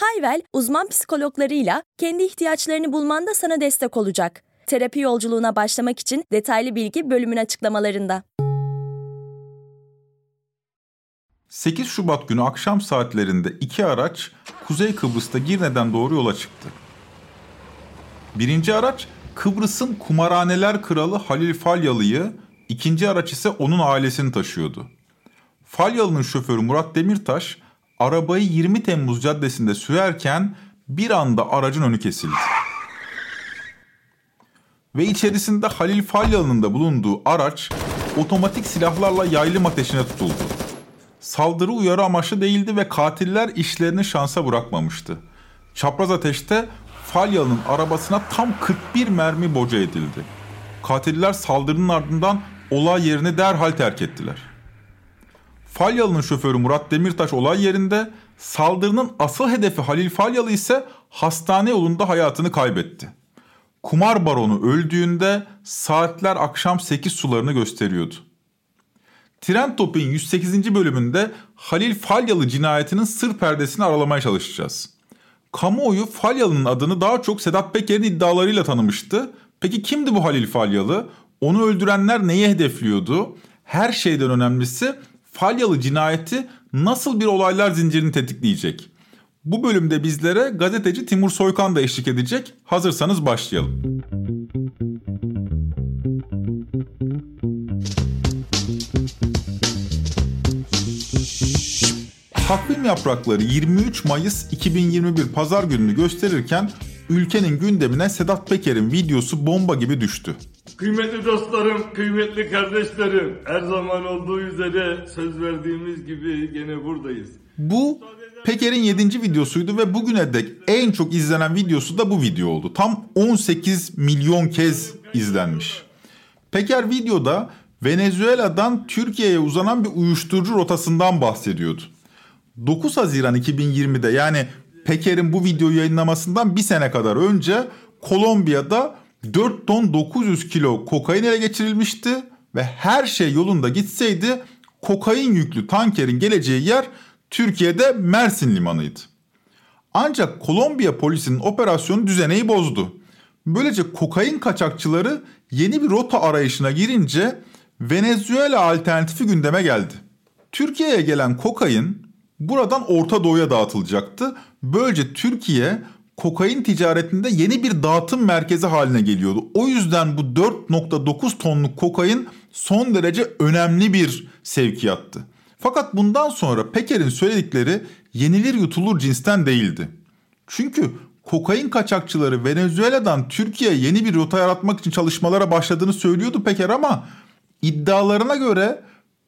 Hayvel, uzman psikologlarıyla kendi ihtiyaçlarını bulmanda sana destek olacak. Terapi yolculuğuna başlamak için detaylı bilgi bölümün açıklamalarında. 8 Şubat günü akşam saatlerinde iki araç Kuzey Kıbrıs'ta Girne'den doğru yola çıktı. Birinci araç Kıbrıs'ın kumarhaneler kralı Halil Falyalı'yı, ikinci araç ise onun ailesini taşıyordu. Falyalı'nın şoförü Murat Demirtaş arabayı 20 Temmuz Caddesi'nde sürerken bir anda aracın önü kesildi. Ve içerisinde Halil Falyalı'nın da bulunduğu araç otomatik silahlarla yaylım ateşine tutuldu. Saldırı uyarı amaçlı değildi ve katiller işlerini şansa bırakmamıştı. Çapraz ateşte Falyalı'nın arabasına tam 41 mermi boca edildi. Katiller saldırının ardından olay yerini derhal terk ettiler. Falyalı'nın şoförü Murat Demirtaş olay yerinde, saldırının asıl hedefi Halil Falyalı ise hastane yolunda hayatını kaybetti. Kumar baronu öldüğünde saatler akşam 8 sularını gösteriyordu. Trend Topik'in 108. bölümünde Halil Falyalı cinayetinin sır perdesini aralamaya çalışacağız. Kamuoyu Falyalı'nın adını daha çok Sedat Peker'in iddialarıyla tanımıştı. Peki kimdi bu Halil Falyalı? Onu öldürenler neyi hedefliyordu? Her şeyden önemlisi Falyalı cinayeti nasıl bir olaylar zincirini tetikleyecek? Bu bölümde bizlere gazeteci Timur Soykan da eşlik edecek. Hazırsanız başlayalım. Takvim yaprakları 23 Mayıs 2021 pazar gününü gösterirken ülkenin gündemine Sedat Peker'in videosu bomba gibi düştü. Kıymetli dostlarım, kıymetli kardeşlerim, her zaman olduğu üzere söz verdiğimiz gibi gene buradayız. Bu Peker'in 7. videosuydu ve bugüne dek en çok izlenen videosu da bu video oldu. Tam 18 milyon kez izlenmiş. Peker videoda Venezuela'dan Türkiye'ye uzanan bir uyuşturucu rotasından bahsediyordu. 9 Haziran 2020'de yani Peker'in bu videoyu yayınlamasından bir sene kadar önce Kolombiya'da 4 ton 900 kilo kokain ele geçirilmişti ve her şey yolunda gitseydi kokain yüklü tankerin geleceği yer Türkiye'de Mersin limanıydı. Ancak Kolombiya polisinin operasyonu düzeneyi bozdu. Böylece kokain kaçakçıları yeni bir rota arayışına girince Venezuela alternatifi gündeme geldi. Türkiye'ye gelen kokain buradan Orta Doğu'ya dağıtılacaktı. Böylece Türkiye kokain ticaretinde yeni bir dağıtım merkezi haline geliyordu. O yüzden bu 4.9 tonluk kokain son derece önemli bir sevkiyattı. Fakat bundan sonra Peker'in söyledikleri yenilir yutulur cinsten değildi. Çünkü kokain kaçakçıları Venezuela'dan Türkiye'ye yeni bir rota yaratmak için çalışmalara başladığını söylüyordu Peker ama iddialarına göre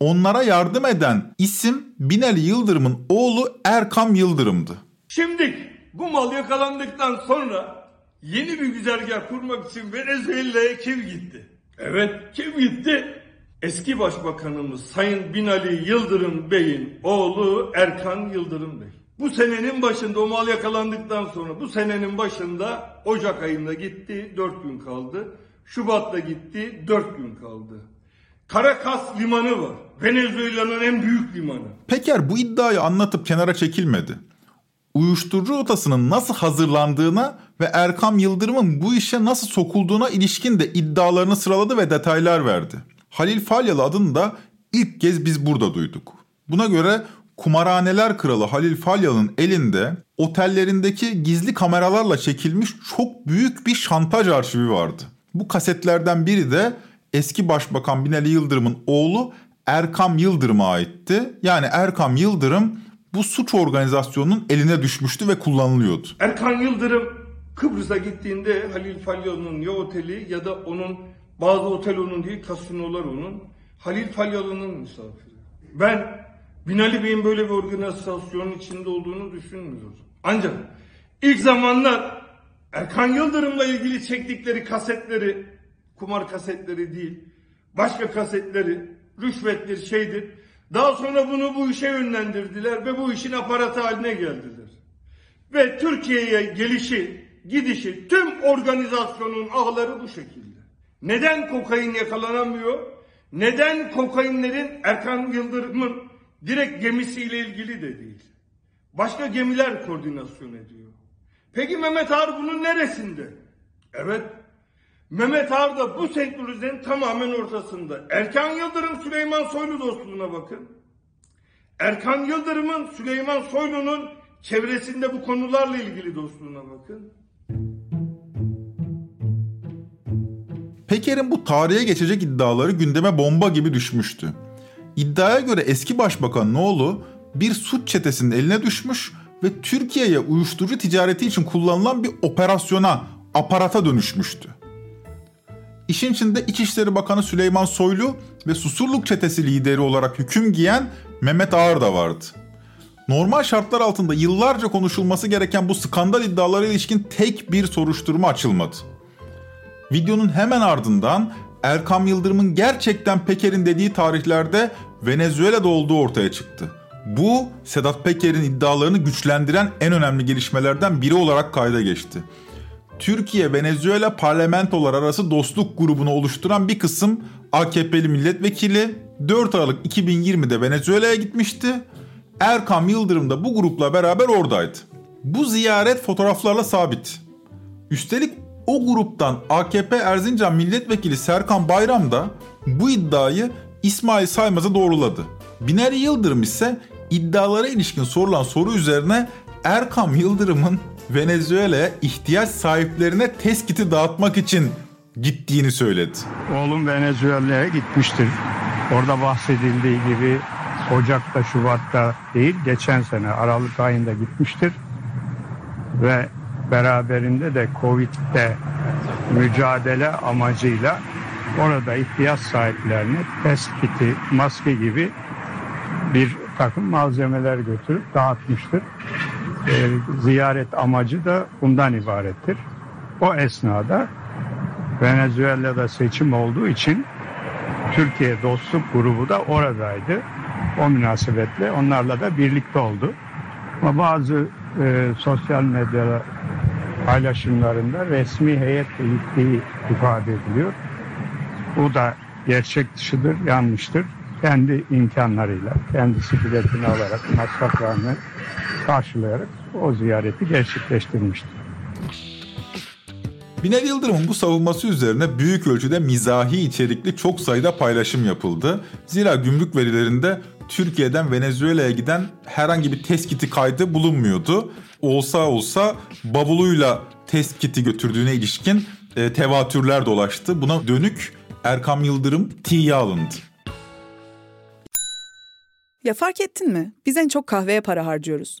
onlara yardım eden isim Binali Yıldırım'ın oğlu Erkam Yıldırım'dı. Şimdi bu mal yakalandıktan sonra yeni bir güzergah kurmak için Venezuela'ya kim gitti? Evet kim gitti? Eski Başbakanımız Sayın Binali Yıldırım Bey'in oğlu Erkan Yıldırım Bey. Bu senenin başında o mal yakalandıktan sonra bu senenin başında Ocak ayında gitti 4 gün kaldı. Şubat'ta gitti 4 gün kaldı. Caracas limanı var. Venezuela'nın en büyük limanı. Peker bu iddiayı anlatıp kenara çekilmedi. Uyuşturucu rotasının nasıl hazırlandığına ve Erkam Yıldırım'ın bu işe nasıl sokulduğuna ilişkin de iddialarını sıraladı ve detaylar verdi. Halil Falyalı adını da ilk kez biz burada duyduk. Buna göre kumarhaneler kralı Halil Falyalı'nın elinde otellerindeki gizli kameralarla çekilmiş çok büyük bir şantaj arşivi vardı. Bu kasetlerden biri de eski başbakan Binali Yıldırım'ın oğlu Erkam Yıldırım'a aitti. Yani Erkam Yıldırım bu suç organizasyonunun eline düşmüştü ve kullanılıyordu. Erkan Yıldırım Kıbrıs'a gittiğinde Halil Falyalı'nın ya oteli ya da onun bazı otel onun değil kasinolar onun. Halil Falyalı'nın misafiri. Ben Binali Bey'in böyle bir organizasyonun içinde olduğunu düşünmüyorum. Ancak ilk zamanlar Erkan Yıldırım'la ilgili çektikleri kasetleri, kumar kasetleri değil, başka kasetleri, rüşvettir, şeydir. Daha sonra bunu bu işe yönlendirdiler ve bu işin aparatı haline geldiler. Ve Türkiye'ye gelişi, gidişi, tüm organizasyonun ağları bu şekilde. Neden kokain yakalanamıyor? Neden kokainlerin Erkan Yıldırım'ın direkt gemisiyle ilgili de değil. Başka gemiler koordinasyon ediyor. Peki Mehmet Ağar bunun neresinde? Evet. Mehmet Ağar da bu senkronizenin tamamen ortasında. Erkan Yıldırım Süleyman Soylu dostluğuna bakın. Erkan Yıldırım'ın Süleyman Soylu'nun çevresinde bu konularla ilgili dostluğuna bakın. Peker'in bu tarihe geçecek iddiaları gündeme bomba gibi düşmüştü. İddiaya göre eski başbakan Noğlu bir suç çetesinin eline düşmüş ve Türkiye'ye uyuşturucu ticareti için kullanılan bir operasyona, aparata dönüşmüştü. İşin içinde İçişleri Bakanı Süleyman Soylu ve Susurluk çetesi lideri olarak hüküm giyen Mehmet Ağar da vardı. Normal şartlar altında yıllarca konuşulması gereken bu skandal iddialara ilişkin tek bir soruşturma açılmadı. Videonun hemen ardından Erkam Yıldırım'ın gerçekten Peker'in dediği tarihlerde Venezuela'da olduğu ortaya çıktı. Bu Sedat Peker'in iddialarını güçlendiren en önemli gelişmelerden biri olarak kayda geçti. Türkiye-Venezuela parlamentolar arası dostluk grubunu oluşturan bir kısım AKP'li milletvekili 4 Aralık 2020'de Venezuela'ya gitmişti. Erkam Yıldırım da bu grupla beraber oradaydı. Bu ziyaret fotoğraflarla sabit. Üstelik o gruptan AKP Erzincan Milletvekili Serkan Bayram da bu iddiayı İsmail Saymaz'a doğruladı. Binali Yıldırım ise iddialara ilişkin sorulan soru üzerine Erkam Yıldırım'ın Venezuela'ya ihtiyaç sahiplerine test dağıtmak için gittiğini söyledi. Oğlum Venezuela'ya gitmiştir. Orada bahsedildiği gibi Ocak'ta, Şubat'ta değil, geçen sene Aralık ayında gitmiştir. Ve beraberinde de Covid'de mücadele amacıyla orada ihtiyaç sahiplerine test kiti, maske gibi bir takım malzemeler götürüp dağıtmıştır. E, ziyaret amacı da bundan ibarettir. O esnada Venezuela'da seçim olduğu için Türkiye Dostluk Grubu da oradaydı. O münasebetle onlarla da birlikte oldu. Ama bazı e, sosyal medya paylaşımlarında resmi heyetle gittiği ifade ediliyor. Bu da gerçek dışıdır, yanlıştır. Kendi imkanlarıyla, kendisi biletini alarak, masraflarını karşılayarak o ziyareti gerçekleştirmiştir. Binali Yıldırım'ın bu savunması üzerine büyük ölçüde mizahi içerikli çok sayıda paylaşım yapıldı. Zira gümrük verilerinde Türkiye'den Venezuela'ya giden herhangi bir test kiti kaydı bulunmuyordu. Olsa olsa bavuluyla test kiti götürdüğüne ilişkin e, tevatürler dolaştı. Buna dönük Erkam Yıldırım tiye alındı. Ya fark ettin mi? Biz en çok kahveye para harcıyoruz.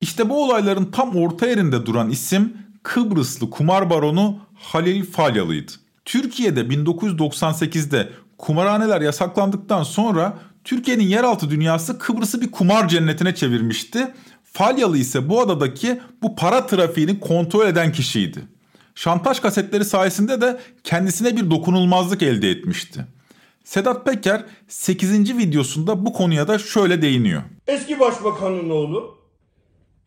İşte bu olayların tam orta yerinde duran isim Kıbrıslı kumar baronu Halil Falyalı'ydı. Türkiye'de 1998'de kumarhaneler yasaklandıktan sonra Türkiye'nin yeraltı dünyası Kıbrıs'ı bir kumar cennetine çevirmişti. Falyalı ise bu adadaki bu para trafiğini kontrol eden kişiydi. Şantaj kasetleri sayesinde de kendisine bir dokunulmazlık elde etmişti. Sedat Peker 8. videosunda bu konuya da şöyle değiniyor. Eski başbakanın oğlu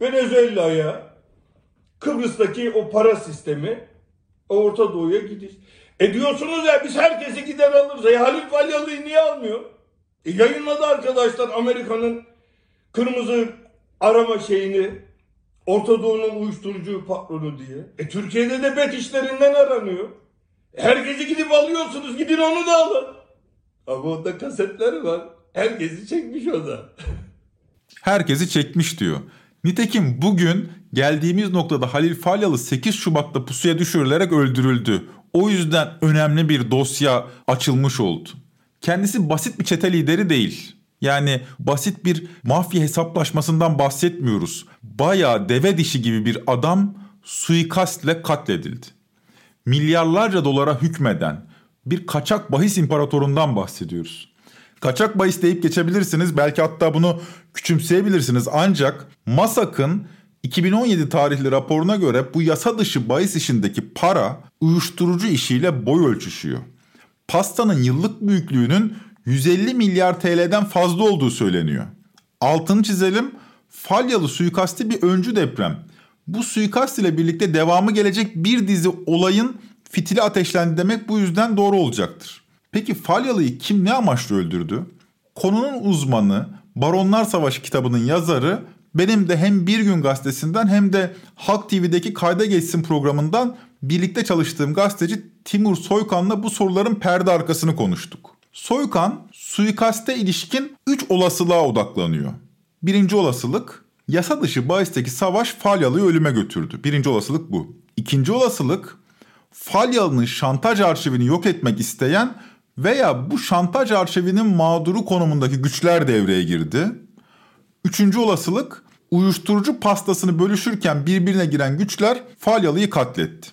Venezuela'ya Kıbrıs'taki o para sistemi Orta Doğu'ya gidiş. E diyorsunuz ya biz herkesi gider alırız. E Halil Falyalı'yı niye almıyor? E yayınladı arkadaşlar Amerika'nın kırmızı arama şeyini. Orta Doğu'nun uyuşturucu patronu diye. E Türkiye'de de bet işlerinden aranıyor. E, herkesi gidip alıyorsunuz. Gidin onu da alın. Ama onda kasetleri var. Herkesi çekmiş o da. Herkesi çekmiş diyor. Nitekim bugün geldiğimiz noktada Halil Falyalı 8 Şubat'ta pusuya düşürülerek öldürüldü. O yüzden önemli bir dosya açılmış oldu. Kendisi basit bir çete lideri değil. Yani basit bir mafya hesaplaşmasından bahsetmiyoruz. Bayağı deve dişi gibi bir adam suikastle katledildi. Milyarlarca dolara hükmeden bir kaçak bahis imparatorundan bahsediyoruz. Kaçak bahis deyip geçebilirsiniz. Belki hatta bunu küçümseyebilirsiniz. Ancak MASAK'ın 2017 tarihli raporuna göre bu yasa dışı bahis işindeki para uyuşturucu işiyle boy ölçüşüyor. Pastanın yıllık büyüklüğünün 150 milyar TL'den fazla olduğu söyleniyor. Altını çizelim. Falyalı suikasti bir öncü deprem. Bu suikast ile birlikte devamı gelecek bir dizi olayın fitili ateşlendi demek bu yüzden doğru olacaktır. Peki Falyalı'yı kim ne amaçla öldürdü? Konunun uzmanı, Baronlar Savaşı kitabının yazarı benim de hem Bir Gün Gazetesi'nden hem de Halk TV'deki Kayda Geçsin programından birlikte çalıştığım gazeteci Timur Soykan'la bu soruların perde arkasını konuştuk. Soykan suikaste ilişkin 3 olasılığa odaklanıyor. Birinci olasılık yasa dışı bahisteki savaş Falyalı'yı ölüme götürdü. Birinci olasılık bu. İkinci olasılık Falyalı'nın şantaj arşivini yok etmek isteyen veya bu şantaj arşivinin mağduru konumundaki güçler devreye girdi. Üçüncü olasılık uyuşturucu pastasını bölüşürken birbirine giren güçler Falyalı'yı katletti.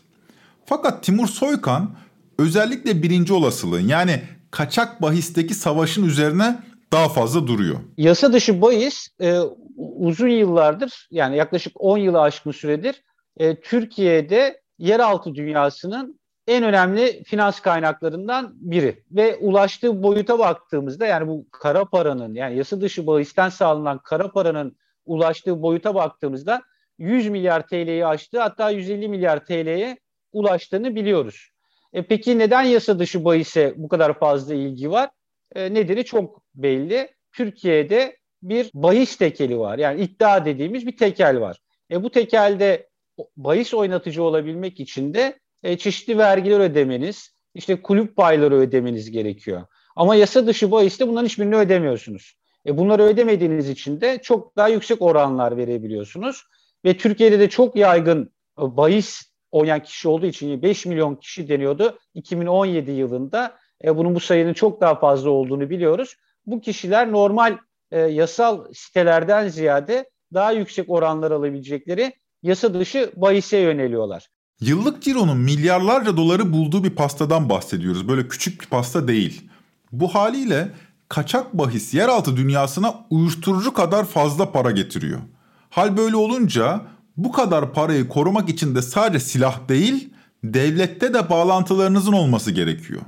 Fakat Timur Soykan özellikle birinci olasılığın yani kaçak bahisteki savaşın üzerine daha fazla duruyor. Yasa dışı bahis e, uzun yıllardır yani yaklaşık 10 yılı aşkın süredir e, Türkiye'de yeraltı dünyasının en önemli finans kaynaklarından biri. Ve ulaştığı boyuta baktığımızda yani bu kara paranın yani yasa dışı bahisten sağlanan kara paranın ulaştığı boyuta baktığımızda 100 milyar TL'yi aştı hatta 150 milyar TL'ye ulaştığını biliyoruz. E peki neden yasa dışı bahise bu kadar fazla ilgi var? E, nedeni çok belli. Türkiye'de bir bahis tekeli var. Yani iddia dediğimiz bir tekel var. E, bu tekelde bahis oynatıcı olabilmek için de e, çeşitli vergiler ödemeniz, işte kulüp payları ödemeniz gerekiyor. Ama yasa dışı bahiste bunların hiçbirini ödemiyorsunuz. E, bunları ödemediğiniz için de çok daha yüksek oranlar verebiliyorsunuz. Ve Türkiye'de de çok yaygın e, bahis oynayan kişi olduğu için 5 milyon kişi deniyordu 2017 yılında. E, bunun bu sayının çok daha fazla olduğunu biliyoruz. Bu kişiler normal e, yasal sitelerden ziyade daha yüksek oranlar alabilecekleri yasa dışı bahise yöneliyorlar. Yıllık cironun milyarlarca doları bulduğu bir pastadan bahsediyoruz. Böyle küçük bir pasta değil. Bu haliyle kaçak bahis yeraltı dünyasına uyuşturucu kadar fazla para getiriyor. Hal böyle olunca bu kadar parayı korumak için de sadece silah değil, devlette de bağlantılarınızın olması gerekiyor.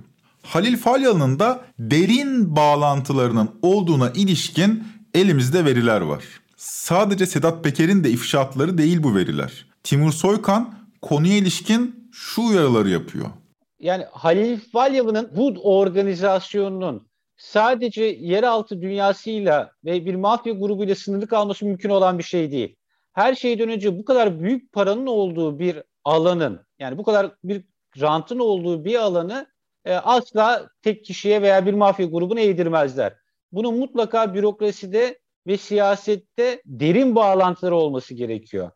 Halil Falyalı'nın da derin bağlantılarının olduğuna ilişkin elimizde veriler var. Sadece Sedat Peker'in de ifşaatları değil bu veriler. Timur Soykan konuya ilişkin şu uyarıları yapıyor. Yani Halil Falyalı'nın bu organizasyonunun sadece yeraltı dünyasıyla ve bir mafya grubuyla sınırlı kalması mümkün olan bir şey değil. Her şeyden önce bu kadar büyük paranın olduğu bir alanın yani bu kadar bir rantın olduğu bir alanı e, asla tek kişiye veya bir mafya grubuna eğdirmezler. Bunun mutlaka bürokraside ve siyasette derin bağlantıları olması gerekiyor.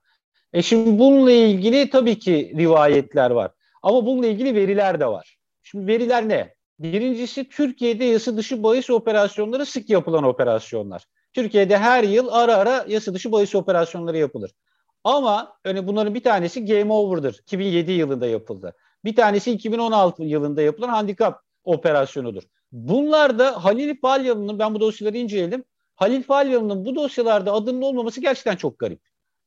E şimdi bununla ilgili tabii ki rivayetler var. Ama bununla ilgili veriler de var. Şimdi veriler ne? Birincisi Türkiye'de yasa dışı bahis operasyonları sık yapılan operasyonlar. Türkiye'de her yıl ara ara yasa dışı bahis operasyonları yapılır. Ama hani bunların bir tanesi Game Over'dır. 2007 yılında yapıldı. Bir tanesi 2016 yılında yapılan handikap operasyonudur. Bunlar da Halil Falyalı'nın ben bu dosyaları inceledim. Halil Falyalı'nın bu dosyalarda adının olmaması gerçekten çok garip.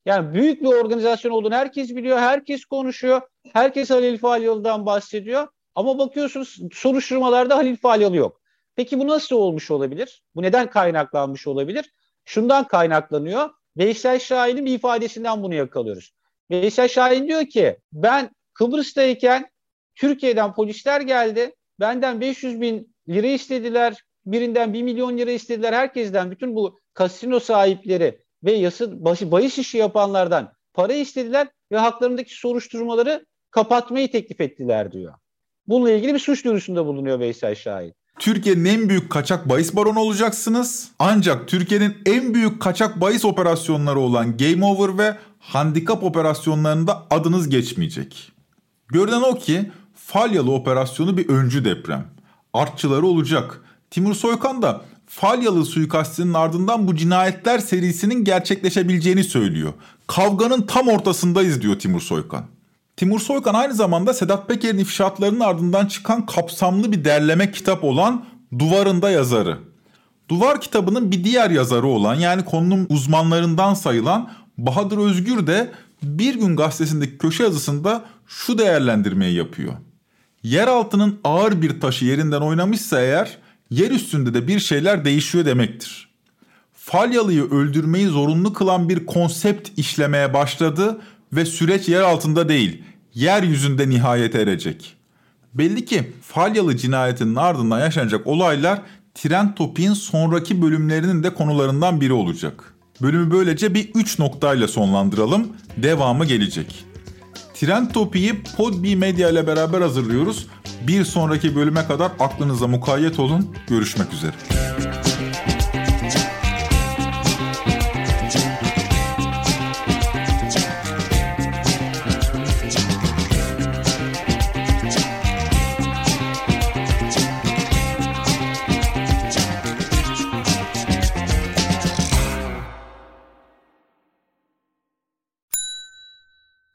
Yani büyük bir organizasyon olduğunu herkes biliyor, herkes konuşuyor, herkes Halil Falyalı'dan bahsediyor. Ama bakıyorsunuz soruşturmalarda Halil Falyalı yok. Peki bu nasıl olmuş olabilir? Bu neden kaynaklanmış olabilir? Şundan kaynaklanıyor. Veysel Şahin'in bir ifadesinden bunu yakalıyoruz. Veysel Şahin diyor ki ben Kıbrıs'tayken Türkiye'den polisler geldi. Benden 500 bin lira istediler. Birinden 1 milyon lira istediler. Herkesten bütün bu kasino sahipleri ve yasa, başı, bahis işi yapanlardan para istediler ve haklarındaki soruşturmaları kapatmayı teklif ettiler diyor. Bununla ilgili bir suç duyurusunda bulunuyor Veysel Şahin. Türkiye'nin en büyük kaçak bahis baronu olacaksınız. Ancak Türkiye'nin en büyük kaçak bahis operasyonları olan Game Over ve Handikap operasyonlarında adınız geçmeyecek. Görünen o ki Falyalı operasyonu bir öncü deprem. Artçıları olacak. Timur Soykan da Falyalı suikastinin ardından bu cinayetler serisinin gerçekleşebileceğini söylüyor. Kavganın tam ortasındayız diyor Timur Soykan. Timur Soykan aynı zamanda Sedat Peker'in ifşaatlarının ardından çıkan kapsamlı bir derleme kitap olan Duvarında yazarı. Duvar kitabının bir diğer yazarı olan yani konunun uzmanlarından sayılan Bahadır Özgür de Bir Gün gazetesindeki köşe yazısında şu değerlendirmeyi yapıyor. Yer altının ağır bir taşı yerinden oynamışsa eğer yer üstünde de bir şeyler değişiyor demektir. Falyalı'yı öldürmeyi zorunlu kılan bir konsept işlemeye başladı ve süreç yer altında değil, yeryüzünde nihayete erecek. Belli ki Falyalı cinayetinin ardından yaşanacak olaylar Tren Topi'nin sonraki bölümlerinin de konularından biri olacak. Bölümü böylece bir üç noktayla sonlandıralım. Devamı gelecek. Tren Topi'yi Podbi Medya ile beraber hazırlıyoruz. Bir sonraki bölüme kadar aklınıza mukayyet olun. Görüşmek üzere.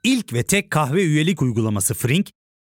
İlk ve tek kahve üyelik uygulaması Frink,